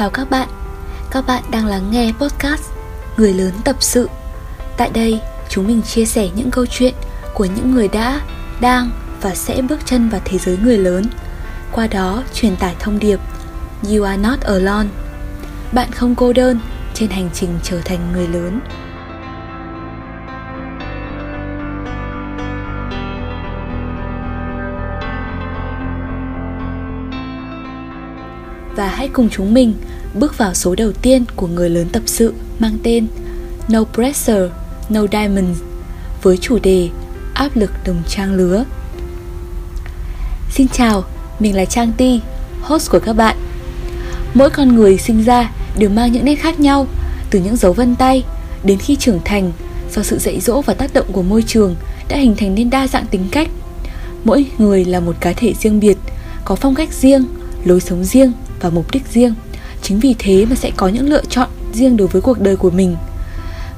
chào các bạn. Các bạn đang lắng nghe podcast Người lớn tập sự. Tại đây, chúng mình chia sẻ những câu chuyện của những người đã, đang và sẽ bước chân vào thế giới người lớn. Qua đó truyền tải thông điệp You are not alone. Bạn không cô đơn trên hành trình trở thành người lớn. Và hãy cùng chúng mình bước vào số đầu tiên của người lớn tập sự mang tên No Pressure, No Diamonds với chủ đề áp lực đồng trang lứa. Xin chào, mình là Trang Ti, host của các bạn. Mỗi con người sinh ra đều mang những nét khác nhau, từ những dấu vân tay đến khi trưởng thành do sự dạy dỗ và tác động của môi trường đã hình thành nên đa dạng tính cách. Mỗi người là một cá thể riêng biệt, có phong cách riêng, lối sống riêng và mục đích riêng. Chính vì thế mà sẽ có những lựa chọn riêng đối với cuộc đời của mình.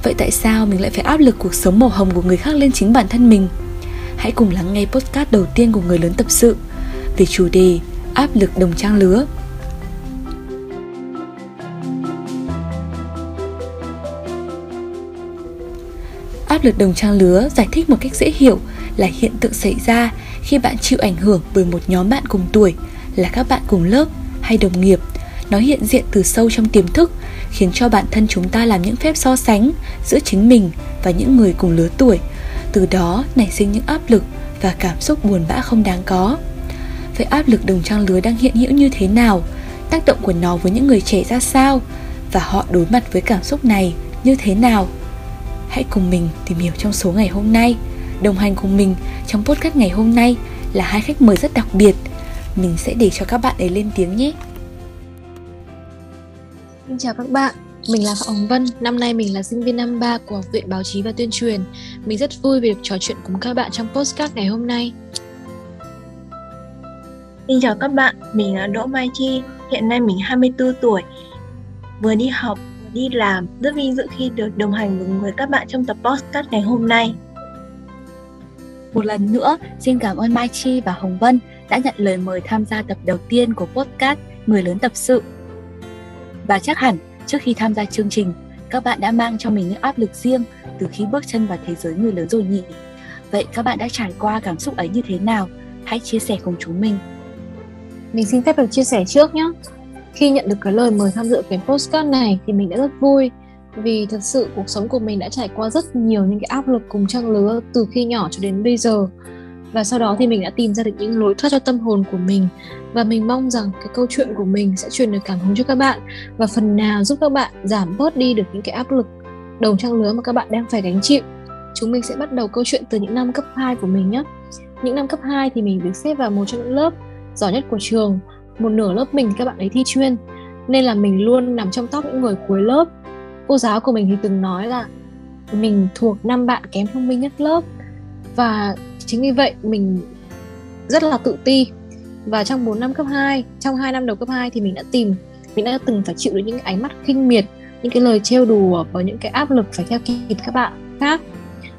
Vậy tại sao mình lại phải áp lực cuộc sống màu hồng của người khác lên chính bản thân mình? Hãy cùng lắng nghe podcast đầu tiên của người lớn tập sự về chủ đề áp lực đồng trang lứa. Áp lực đồng trang lứa giải thích một cách dễ hiểu là hiện tượng xảy ra khi bạn chịu ảnh hưởng bởi một nhóm bạn cùng tuổi, là các bạn cùng lớp hay đồng nghiệp. Nó hiện diện từ sâu trong tiềm thức, khiến cho bản thân chúng ta làm những phép so sánh giữa chính mình và những người cùng lứa tuổi. Từ đó nảy sinh những áp lực và cảm xúc buồn bã không đáng có. Vậy áp lực đồng trang lứa đang hiện hữu như thế nào? Tác động của nó với những người trẻ ra sao? Và họ đối mặt với cảm xúc này như thế nào? Hãy cùng mình tìm hiểu trong số ngày hôm nay. Đồng hành cùng mình trong podcast ngày hôm nay là hai khách mời rất đặc biệt mình sẽ để cho các bạn ấy lên tiếng nhé Xin chào các bạn, mình là Phạm Hồng Vân, năm nay mình là sinh viên năm 3 của Học viện Báo chí và Tuyên truyền. Mình rất vui vì được trò chuyện cùng các bạn trong postcard ngày hôm nay. Xin chào các bạn, mình là Đỗ Mai Chi, hiện nay mình 24 tuổi, vừa đi học, vừa đi làm, rất vinh dự khi được đồng hành cùng với các bạn trong tập postcard ngày hôm nay. Một lần nữa, xin cảm ơn Mai Chi và Hồng Vân đã nhận lời mời tham gia tập đầu tiên của podcast Người lớn tập sự. Và chắc hẳn trước khi tham gia chương trình, các bạn đã mang cho mình những áp lực riêng từ khi bước chân vào thế giới người lớn rồi nhỉ? Vậy các bạn đã trải qua cảm xúc ấy như thế nào? Hãy chia sẻ cùng chúng mình. Mình xin phép được chia sẻ trước nhé. Khi nhận được cái lời mời tham dự cái postcard này thì mình đã rất vui vì thật sự cuộc sống của mình đã trải qua rất nhiều những cái áp lực cùng trang lứa từ khi nhỏ cho đến bây giờ và sau đó thì mình đã tìm ra được những lối thoát cho tâm hồn của mình. Và mình mong rằng cái câu chuyện của mình sẽ truyền được cảm hứng cho các bạn. Và phần nào giúp các bạn giảm bớt đi được những cái áp lực đồng trang lứa mà các bạn đang phải gánh chịu, chúng mình sẽ bắt đầu câu chuyện từ những năm cấp 2 của mình nhé. Những năm cấp 2 thì mình được xếp vào một trong những lớp giỏi nhất của trường, một nửa lớp mình các bạn ấy thi chuyên. Nên là mình luôn nằm trong top những người cuối lớp. Cô giáo của mình thì từng nói là mình thuộc năm bạn kém thông minh nhất lớp. Và chính vì vậy mình rất là tự ti. Và trong 4 năm cấp 2 trong 2 năm đầu cấp 2 thì mình đã tìm, mình đã từng phải chịu được những ánh mắt khinh miệt, những cái lời trêu đùa và những cái áp lực phải theo kịp các bạn khác.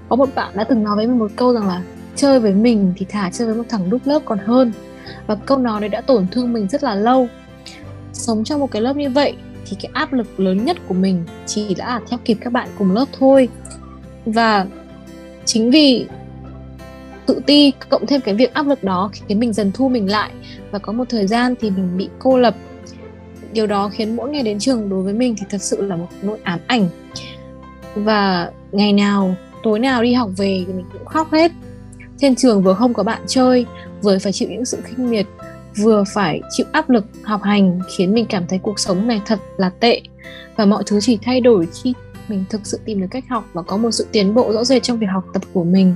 Có một bạn đã từng nói với mình một câu rằng là, chơi với mình thì thả chơi với một thằng đúc lớp còn hơn. Và câu nói đấy đã tổn thương mình rất là lâu. Sống trong một cái lớp như vậy thì cái áp lực lớn nhất của mình chỉ là à, theo kịp các bạn cùng lớp thôi. Và chính vì tự ti, cộng thêm cái việc áp lực đó khiến mình dần thu mình lại. Và có một thời gian thì mình bị cô lập. Điều đó khiến mỗi ngày đến trường đối với mình thì thật sự là một nỗi ám ảnh. Và ngày nào, tối nào đi học về thì mình cũng khóc hết. Trên trường vừa không có bạn chơi, vừa phải chịu những sự khinh miệt, vừa phải chịu áp lực học hành khiến mình cảm thấy cuộc sống này thật là tệ. Và mọi thứ chỉ thay đổi khi mình thực sự tìm được cách học và có một sự tiến bộ rõ rệt trong việc học tập của mình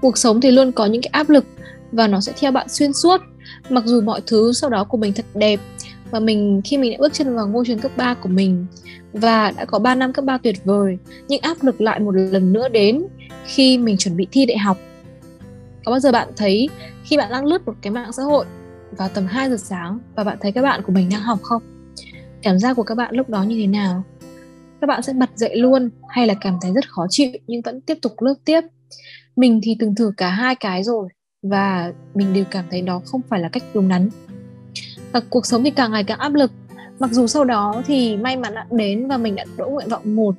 cuộc sống thì luôn có những cái áp lực và nó sẽ theo bạn xuyên suốt mặc dù mọi thứ sau đó của mình thật đẹp và mình, khi mình đã bước chân vào ngôi trường cấp 3 của mình và đã có 3 năm cấp 3 tuyệt vời nhưng áp lực lại một lần nữa đến khi mình chuẩn bị thi đại học có bao giờ bạn thấy khi bạn đang lướt một cái mạng xã hội vào tầm 2 giờ sáng và bạn thấy các bạn của mình đang học không? Cảm giác của các bạn lúc đó như thế nào? Các bạn sẽ bật dậy luôn hay là cảm thấy rất khó chịu nhưng vẫn tiếp tục lướt tiếp? Mình thì từng thử cả hai cái rồi và mình đều cảm thấy đó không phải là cách đúng đắn. Và cuộc sống thì càng ngày càng áp lực. Mặc dù sau đó thì may mắn đã đến và mình đã đỗ nguyện vọng một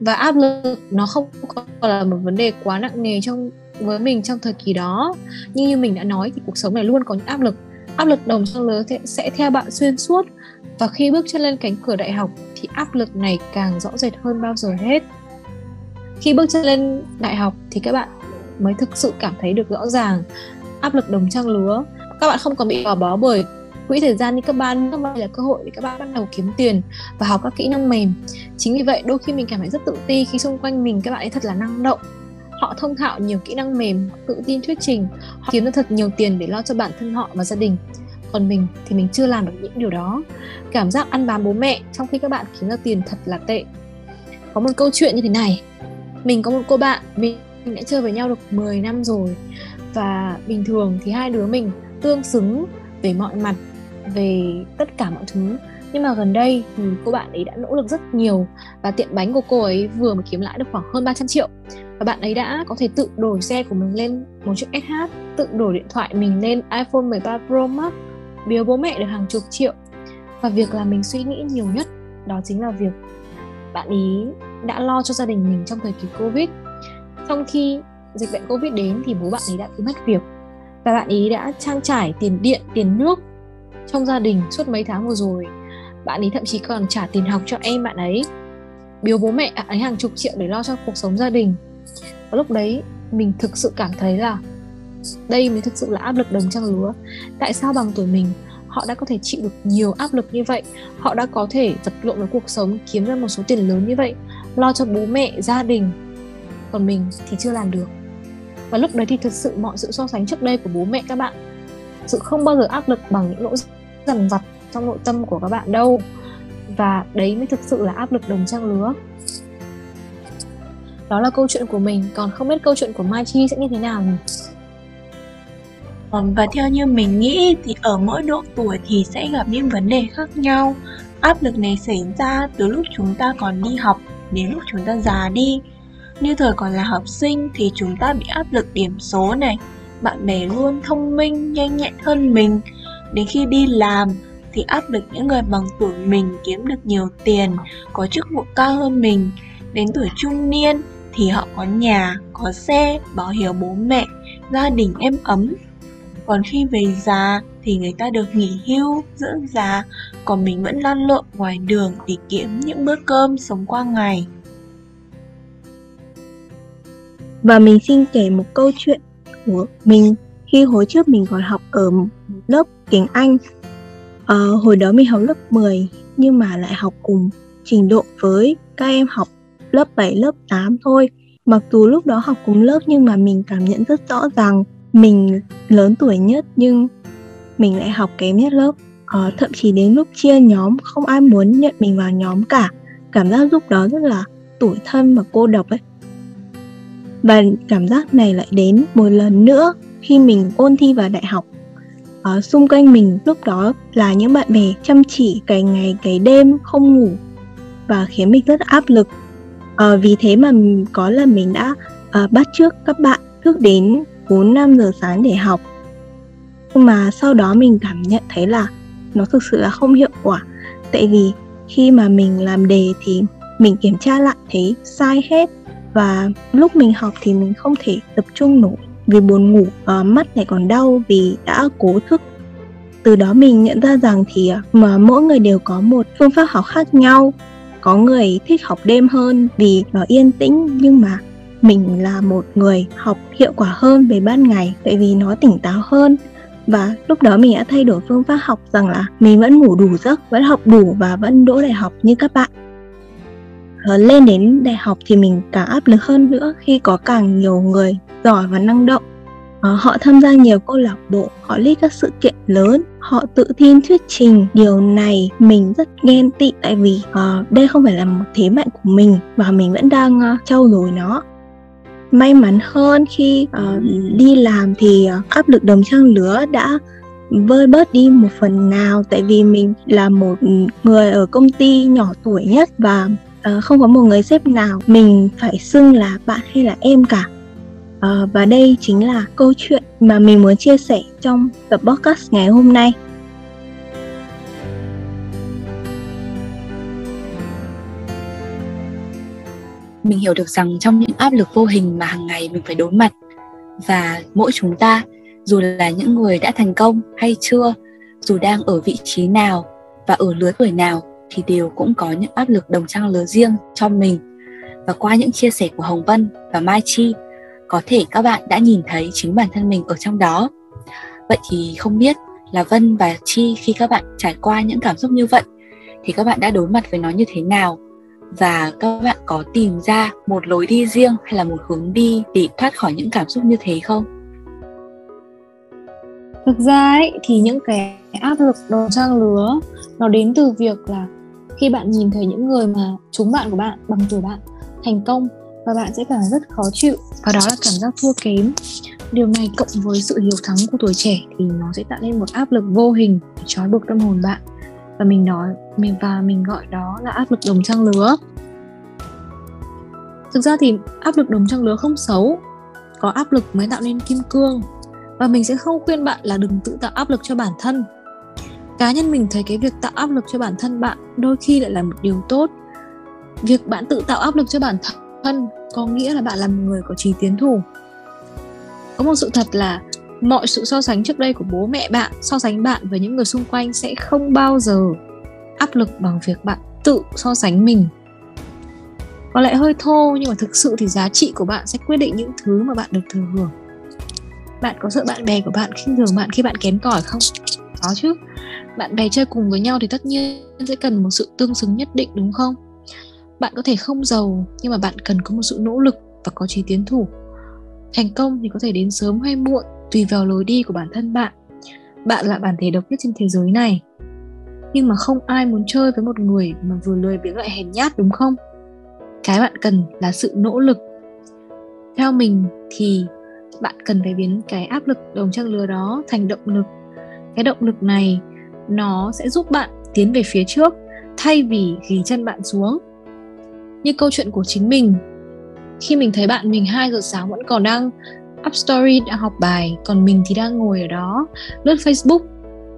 và áp lực nó không còn là một vấn đề quá nặng nề trong với mình trong thời kỳ đó. Nhưng như mình đã nói thì cuộc sống này luôn có những áp lực. Áp lực đồng trang lứa sẽ theo bạn xuyên suốt và khi bước chân lên cánh cửa đại học thì áp lực này càng rõ rệt hơn bao giờ hết. Khi bước chân lên đại học thì các bạn mới thực sự cảm thấy được rõ ràng. Áp lực đồng trang lứa. Các bạn không còn bị gò bó bởi quỹ thời gian như các bạn nữa mà là cơ hội để các bạn bắt đầu kiếm tiền và học các kỹ năng mềm. Chính vì vậy, đôi khi mình cảm thấy rất tự ti khi xung quanh mình, các bạn ấy thật là năng động. Họ thông thạo nhiều kỹ năng mềm tự tin thuyết trình, họ kiếm được thật nhiều tiền để lo cho bản thân họ và gia đình. Còn mình thì mình chưa làm được những điều đó. Cảm giác ăn bám bố mẹ trong khi các bạn kiếm ra tiền thật là tệ. Có một câu chuyện như thế này. Mình có một cô bạn, mình mình đã chơi với nhau được 10 năm rồi. Và bình thường thì hai đứa mình tương xứng về mọi mặt, về tất cả mọi thứ. Nhưng mà gần đây thì cô bạn ấy đã nỗ lực rất nhiều và tiệm bánh của cô ấy vừa mới kiếm lãi được khoảng hơn 300 triệu. Và bạn ấy đã có thể tự đổi xe của mình lên một chiếc SH tự đổi điện thoại mình lên iPhone 13 Pro Max, biếu bố mẹ được hàng chục triệu. Và việc là mình suy nghĩ nhiều nhất đó chính là việc bạn ý đã lo cho gia đình mình trong thời kỳ Covid trong khi dịch bệnh Covid đến thì bố bạn ấy đã bị mất việc. Và bạn ấy đã trang trải tiền điện, tiền nước trong gia đình suốt mấy tháng vừa rồi. Bạn ấy thậm chí còn trả tiền học cho em bạn ấy biếu bố mẹ ấy hàng chục triệu để lo cho cuộc sống gia đình. Và lúc đấy mình thực sự cảm thấy là đây mới thực sự là áp lực đồng trang lúa. Tại sao bằng tuổi mình họ đã có thể chịu được nhiều áp lực như vậy? Họ đã có thể vật lộn với cuộc sống kiếm ra một số tiền lớn như vậy lo cho bố mẹ gia đình còn mình thì chưa làm được. Và lúc đấy thì thực sự mọi sự so sánh trước đây của bố mẹ các bạn, sự không bao giờ áp lực bằng những nỗi dằn vặt trong nội tâm của các bạn đâu. Và đấy mới thực sự là áp lực đồng trang lứa. Đó là câu chuyện của mình, còn không biết câu chuyện của Mai Chi sẽ như thế nào nhỉ? Và theo như mình nghĩ thì ở mỗi độ tuổi thì sẽ gặp những vấn đề khác nhau. Áp lực này xảy ra từ lúc chúng ta còn đi học đến lúc chúng ta già đi. Như thời còn là học sinh thì chúng ta bị áp lực điểm số này Bạn bè luôn thông minh, nhanh nhẹn hơn mình Đến khi đi làm thì áp lực những người bằng tuổi mình kiếm được nhiều tiền, có chức vụ cao hơn mình. Đến tuổi trung niên thì họ có nhà, có xe, bảo hiếu bố mẹ, gia đình êm ấm. Còn khi về già thì người ta được nghỉ hưu, dưỡng già, còn mình vẫn lăn lộn ngoài đường để kiếm những bữa cơm sống qua ngày. Và mình xin kể một câu chuyện của mình khi hồi trước mình còn học ở lớp tiếng Anh. À, hồi đó mình học lớp 10 nhưng mà lại học cùng trình độ với các em học lớp 7, lớp 8 thôi. Mặc dù lúc đó học cùng lớp nhưng mà mình cảm nhận rất rõ ràng mình lớn tuổi nhất nhưng mình lại học kém nhất lớp. À, thậm chí đến lúc chia nhóm không ai muốn nhận mình vào nhóm cả. Cảm giác lúc đó rất là tủi thân và cô độc ấy. Và cảm giác này lại đến một lần nữa khi mình ôn thi vào đại học. Ở xung quanh mình lúc đó là những bạn bè chăm chỉ cày ngày cày đêm không ngủ và khiến mình rất áp lực. À, vì thế mà có lần mình đã à, bắt trước các bạn thức đến 4 5 giờ sáng để học. Nhưng mà sau đó mình cảm nhận thấy là nó thực sự là không hiệu quả. Tại vì khi mà mình làm đề thì mình kiểm tra lại thấy sai hết và lúc mình học thì mình không thể tập trung nổi vì buồn ngủ uh, mắt lại còn đau vì đã cố thức. Từ đó mình nhận ra rằng thì ờ, mà mỗi người đều có một phương pháp học khác nhau. Có người thích học đêm hơn vì nó yên tĩnh nhưng mà mình là một người học hiệu quả hơn về ban ngày tại vì nó tỉnh táo hơn. Và lúc đó mình đã thay đổi phương pháp học rằng là mình vẫn ngủ đủ giấc vẫn học đủ và vẫn đỗ đại học như các bạn. Ờ, lên đến đại học thì mình càng áp lực hơn nữa khi có càng nhiều người giỏi và năng động. Uh, họ tham gia nhiều câu lạc bộ họ lead các sự kiện lớn họ tự tin thuyết trình. Điều này mình rất ghen tị tại vì uh, đây không phải là một thế mạnh của mình và mình vẫn đang uh, trau dồi nó. May mắn hơn khi uh, đi làm thì uh, áp lực đồng trang lứa đã vơi bớt đi một phần nào tại vì mình là một ừ, người ở công ty nhỏ tuổi nhất và uh, không có một người sếp nào mình phải xưng là bạn hay là em cả. Uh, và đây chính là câu chuyện mà mình muốn chia sẻ trong tập podcast ngày hôm nay. Mình hiểu được rằng trong những áp lực vô hình mà hàng ngày mình phải đối mặt và mỗi chúng ta dù là những người đã thành công hay chưa dù đang ở vị trí nào và ở lứa tuổi nào thì đều cũng có những áp lực đồng trang lứa riêng cho mình. Và qua những chia sẻ của Hồng Vân và Mai Chi có thể các bạn đã nhìn thấy chính bản thân mình ở trong đó. Vậy thì không biết là Vân và Chi khi các bạn trải qua những cảm xúc như vậy thì các bạn đã đối mặt với nó như thế nào? Và các bạn có tìm ra một lối đi riêng hay là một hướng đi để thoát khỏi những cảm xúc như thế không? Thực ra ấy, thì những cái áp lực đồng trang lứa nó đến từ việc là khi bạn nhìn thấy những người mà chúng bạn của bạn bằng tuổi bạn thành công và bạn sẽ cảm thấy rất khó chịu, và đó là cảm giác thua kém. Điều này cộng với sự hiếu thắng của tuổi trẻ thì nó sẽ tạo nên một áp lực vô hình để trói buộc tâm hồn bạn. Và mình nói, mình và mình gọi đó là áp lực đồng trang lứa. Thực ra thì áp lực đồng trang lứa không xấu, có áp lực mới tạo nên kim cương. Và mình sẽ không khuyên bạn là đừng tự tạo áp lực cho bản thân cá nhân mình thấy cái việc tạo áp lực cho bản thân bạn đôi khi lại là một điều tốt. Việc bạn tự tạo áp lực cho bản thân có nghĩa là bạn là một người có trí tiến thủ. Có một sự thật là mọi sự so sánh trước đây của bố mẹ bạn, so sánh bạn với những người xung quanh sẽ không bao giờ áp lực bằng việc bạn tự so sánh mình. Có lẽ hơi thô, nhưng mà thực sự thì giá trị của bạn sẽ quyết định những thứ mà bạn được thừa hưởng. Bạn có sợ bạn bè của bạn khinh thường bạn khi bạn kém cỏi không? Có chứ bạn bè chơi cùng với nhau thì tất nhiên sẽ cần một sự tương xứng nhất định, đúng không? Bạn có thể không giàu, nhưng mà bạn cần có một sự nỗ lực và có trí tiến thủ. Thành công thì có thể đến sớm hay muộn, tùy vào lối đi của bản thân bạn. Bạn là bản thể độc nhất trên thế giới này. Nhưng mà không ai muốn chơi với một người mà vừa lười biếng lại hèn nhát, đúng không? Cái bạn cần là sự nỗ lực. Theo mình thì bạn cần phải biến cái áp lực đồng trang lứa đó thành động lực. Cái động lực này nó sẽ giúp bạn tiến về phía trước, thay vì ghi chân bạn xuống. Như câu chuyện của chính mình, khi mình thấy bạn mình 2 giờ sáng vẫn còn đang up story đang học bài, còn mình thì đang ngồi ở đó, lướt facebook.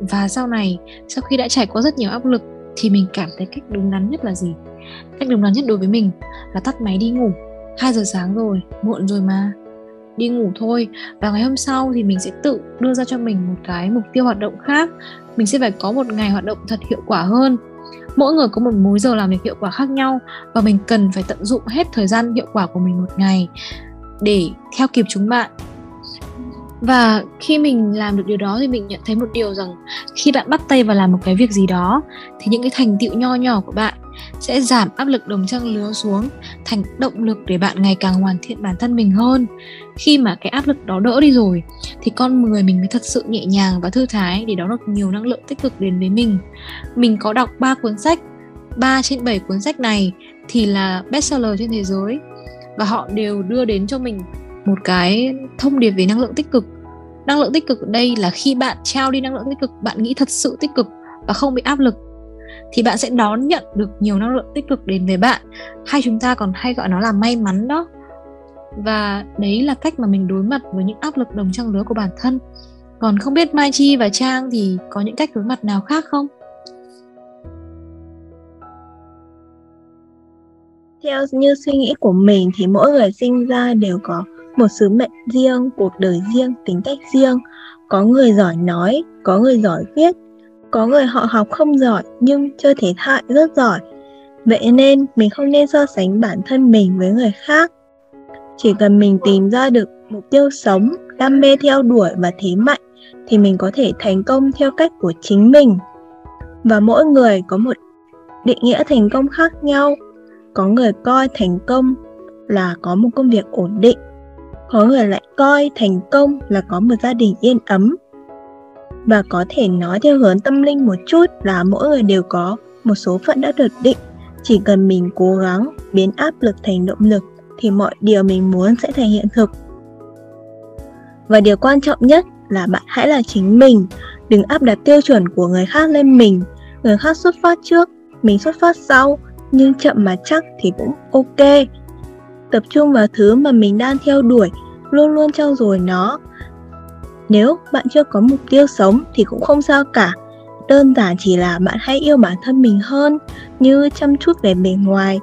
Và sau này, sau khi đã trải qua rất nhiều áp lực, thì mình cảm thấy cách đúng đắn nhất là gì? Cách đúng đắn nhất đối với mình là tắt máy đi ngủ. 2 giờ sáng rồi, muộn rồi mà đi ngủ thôi. Và ngày hôm sau thì mình sẽ tự đưa ra cho mình một cái mục tiêu hoạt động khác. Mình sẽ phải có một ngày hoạt động thật hiệu quả hơn. Mỗi người có một múi giờ làm việc hiệu quả khác nhau và mình cần phải tận dụng hết thời gian hiệu quả của mình một ngày để theo kịp chúng bạn. Và khi mình làm được điều đó thì mình nhận thấy một điều rằng khi bạn bắt tay vào làm một cái việc gì đó, thì những cái thành tựu nho nhỏ của bạn sẽ giảm áp lực đồng trang lứa xuống thành động lực để bạn ngày càng hoàn thiện bản thân mình hơn. Khi mà cái áp lực đó đỡ đi rồi, thì con người mình mới thật sự nhẹ nhàng và thư thái để đón được nhiều năng lượng tích cực đến với mình. Mình có đọc 3 cuốn sách 3 trên 7 cuốn sách này thì là bestseller trên thế giới và họ đều đưa đến cho mình một cái thông điệp về năng lượng tích cực. Năng lượng tích cực ở đây là khi bạn trao đi năng lượng tích cực, bạn nghĩ thật sự tích cực và không bị áp lực thì bạn sẽ đón nhận được nhiều năng lượng tích cực đến với bạn. Hay chúng ta còn hay gọi nó là may mắn đó. Và đấy là cách mà mình đối mặt với những áp lực đồng trang lứa của bản thân. Còn không biết mai chi và trang thì có những cách đối mặt nào khác không? Theo như suy nghĩ của mình thì mỗi người sinh ra đều có một sứ mệnh riêng, cuộc đời riêng, tính cách riêng. Có người giỏi nói, có người giỏi viết có người họ học không giỏi, nhưng chơi thể thao rất giỏi. Vậy nên mình không nên so sánh bản thân mình với người khác. Chỉ cần mình tìm ra được mục tiêu sống, đam mê theo đuổi và thế mạnh, thì mình có thể thành công theo cách của chính mình. Và mỗi người có một định nghĩa thành công khác nhau. Có người coi thành công là có một công việc ổn định, có người lại coi thành công là có một gia đình yên ấm và có thể nói theo hướng tâm linh một chút là mỗi người đều có một số phận đã được định. Chỉ cần mình cố gắng biến áp lực thành động lực thì mọi điều mình muốn sẽ thành hiện thực. Và điều quan trọng nhất là bạn hãy là chính mình, đừng áp đặt tiêu chuẩn của người khác lên mình. Người khác xuất phát trước, mình xuất phát sau, nhưng chậm mà chắc thì cũng ok. Tập trung vào thứ mà mình đang theo đuổi, luôn luôn trau dồi nó nếu bạn chưa có mục tiêu sống thì cũng không sao cả đơn giản chỉ là bạn hãy yêu bản thân mình hơn như chăm chút về bề ngoài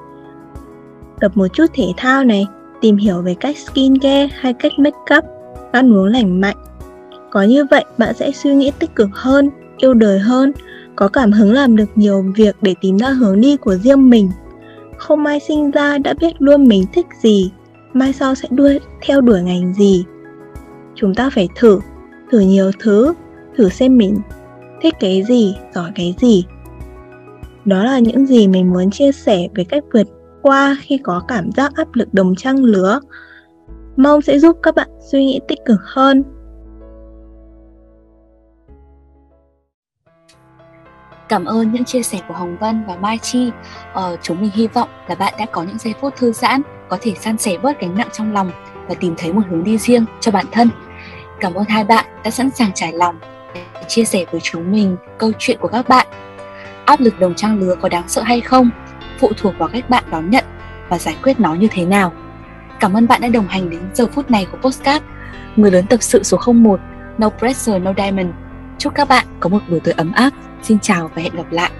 tập một chút thể thao này, tìm hiểu về cách skincare hay cách make up, ăn uống lành mạnh. Có như vậy bạn sẽ suy nghĩ tích cực hơn, yêu đời hơn, có cảm hứng làm được nhiều việc để tìm ra hướng đi của riêng mình. Không ai sinh ra đã biết luôn mình thích gì, mai sau sẽ đuôi theo đuổi ngành gì. Chúng ta phải thử, thử nhiều thứ, thử xem mình thích cái gì, giỏi cái gì. Đó là những gì mình muốn chia sẻ về cách vượt qua khi có cảm giác áp lực đồng trang lứa. Mong sẽ giúp các bạn suy nghĩ tích cực hơn. Cảm ơn những chia sẻ của Hồng Vân và Mai Chi. Ờ, chúng mình hy vọng là bạn đã có những giây phút thư giãn, có thể san sẻ bớt gánh nặng trong lòng và tìm thấy một hướng đi riêng cho bản thân. Cảm ơn hai bạn đã sẵn sàng trải lòng để chia sẻ với chúng mình câu chuyện của các bạn. Áp lực đồng trang lứa có đáng sợ hay không? Phụ thuộc vào cách bạn đón nhận và giải quyết nó như thế nào. Cảm ơn bạn đã đồng hành đến giờ phút này của Postcard Người lớn tập sự số 01 No Pressure, No Diamond Chúc các bạn có một buổi tối ấm áp Xin chào và hẹn gặp lại